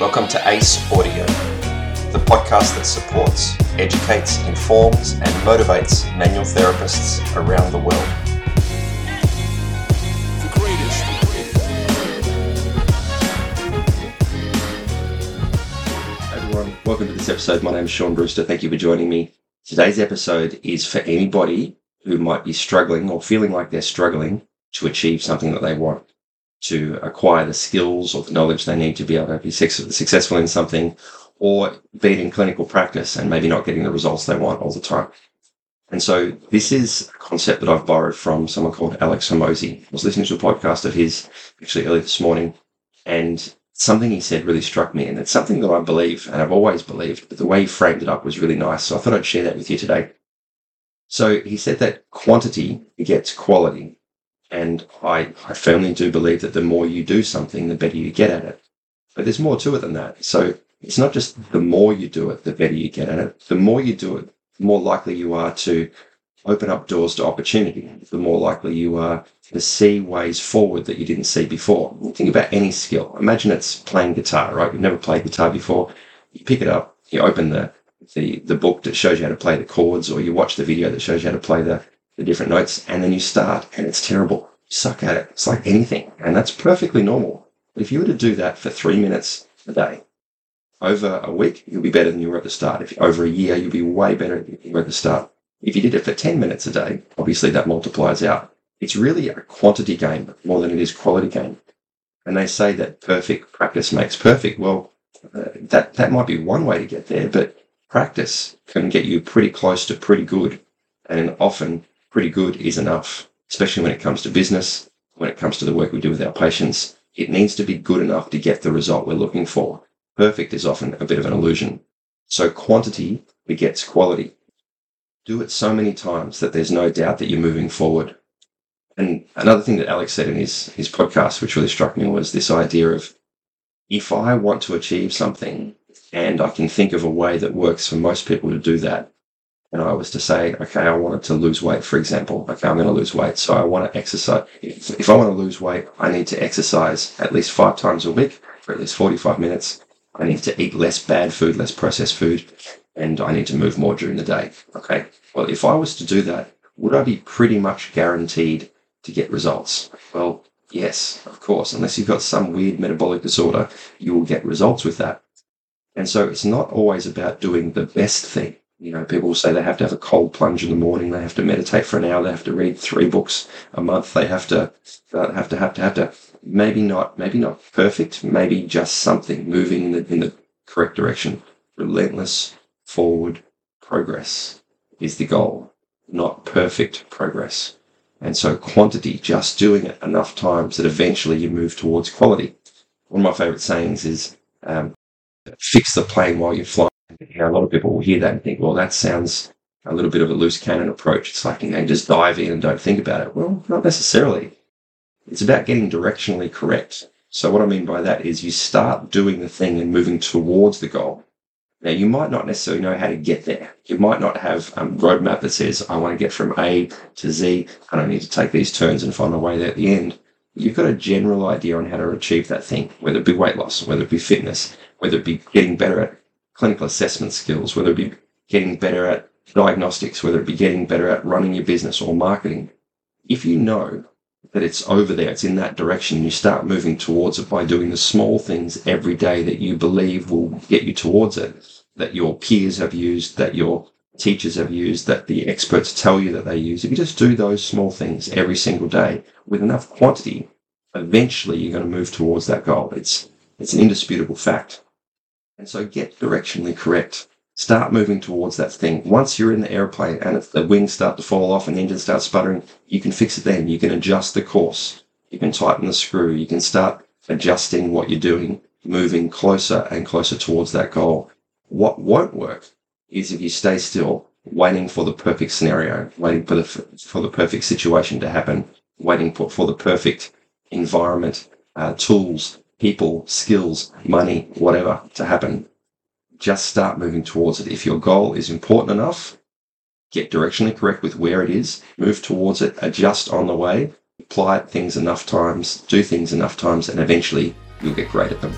Welcome to ACE Audio, the podcast that supports, educates, informs, and motivates manual therapists around the world. Hey everyone, welcome to this episode. My name is Shaun Brewster. Thank you for joining me. Today's episode is for anybody who might be struggling or feeling like they're struggling to achieve something that they want to acquire the skills or the knowledge they need to be able to be successful in something or be in clinical practice and maybe not getting the results they want all the time. And so this is a concept that I've borrowed from someone called Alex Hormozi. I was listening to a podcast of his actually early this morning and something he said really struck me. And it's something that I believe and I've always believed, but the way he framed it up was really nice. So I thought I'd share that with you today. So he said that quantity begets quality. And I, I firmly do believe that the more you do something, the better you get at it. But there's more to it than that. So it's not just the more you do it, the better you get at it. The more you do it, the more likely you are to open up doors to opportunity. The more likely you are to see ways forward that you didn't see before. Think about any skill. Imagine it's playing guitar, right? You've never played guitar before. You pick it up, you open the, the, the book that shows you how to play the chords, or you watch the video that shows you how to play the, the different notes, and then you start and it's terrible. You suck at it. It's like anything. And that's perfectly normal. But if you were to do that for three minutes a day, over a week, you'll be better than you were at the start. If over a year, you'll be way better than you were at the start. If you did it for 10 minutes a day, obviously that multiplies out. It's really a quantity game more than it is quality game. And they say that perfect practice makes perfect. Well, uh, that, that might be one way to get there, but practice can get you pretty close to pretty good. And often pretty good is enough, especially when it comes to business, when it comes to the work we do with our patients. It needs to be good enough to get the result we're looking for. Perfect is often a bit of an illusion. So quantity begets quality. Do it so many times that there's no doubt that you're moving forward. And another thing that Alex said in his, his podcast, which really struck me, was this idea of if I want to achieve something and I can think of a way that works for most people to do that, and I was to say, okay, I wanted to lose weight, for example. Okay, I'm going to lose weight. So I want to exercise. If, if I want to lose weight, I need to exercise at least five times a week for at least 45 minutes. I need to eat less bad food, less processed food, and I need to move more during the day. Okay. Well, if I was to do that, would I be pretty much guaranteed to get results? Well, yes, of course. Unless you've got some weird metabolic disorder, you will get results with that. And so it's not always about doing the best thing. You know, people will say they have to have a cold plunge in the morning. They have to meditate for an hour. They have to read three books a month. They have to uh, have to have to have to. Maybe not. Maybe not perfect. Maybe just something moving in the in the correct direction. Relentless forward progress is the goal, not perfect progress. And so quantity, just doing it enough times that eventually you move towards quality. One of my favorite sayings is um, fix the plane while you're flying. You know, a lot of people will hear that and think, well, that sounds a little bit of a loose cannon approach. It's like, you know, just dive in and don't think about it. Well, not necessarily. It's about getting directionally correct. So what I mean by that is you start doing the thing and moving towards the goal. Now, you might not necessarily know how to get there. You might not have a roadmap that says, I want to get from A to Z, and I need to take these turns and find my way there at the end. You've got a general idea on how to achieve that thing, whether it be weight loss, whether it be fitness, whether it be getting better at clinical assessment skills, whether it be getting better at diagnostics, whether it be getting better at running your business or marketing. If you know that it's over there, it's in that direction, you start moving towards it by doing the small things every day that you believe will get you towards it, that your peers have used, that your teachers have used, that the experts tell you that they use. If you just do those small things every single day with enough quantity, eventually you're going to move towards that goal. It's, it's an indisputable fact. And so get directionally correct. Start moving towards that thing. Once you're in the airplane and the wings start to fall off and the engine starts sputtering, you can fix it then. You can adjust the course. You can tighten the screw. You can start adjusting what you're doing, moving closer and closer towards that goal. What won't work is if you stay still, waiting for the perfect scenario, waiting for the, for the perfect situation to happen, waiting for, for the perfect environment, uh, tools, people, skills, money, whatever to happen. Just start moving towards it. If your goal is important enough, get directionally correct with where it is, move towards it, adjust on the way, apply things enough times, do things enough times, and eventually you'll get great at them.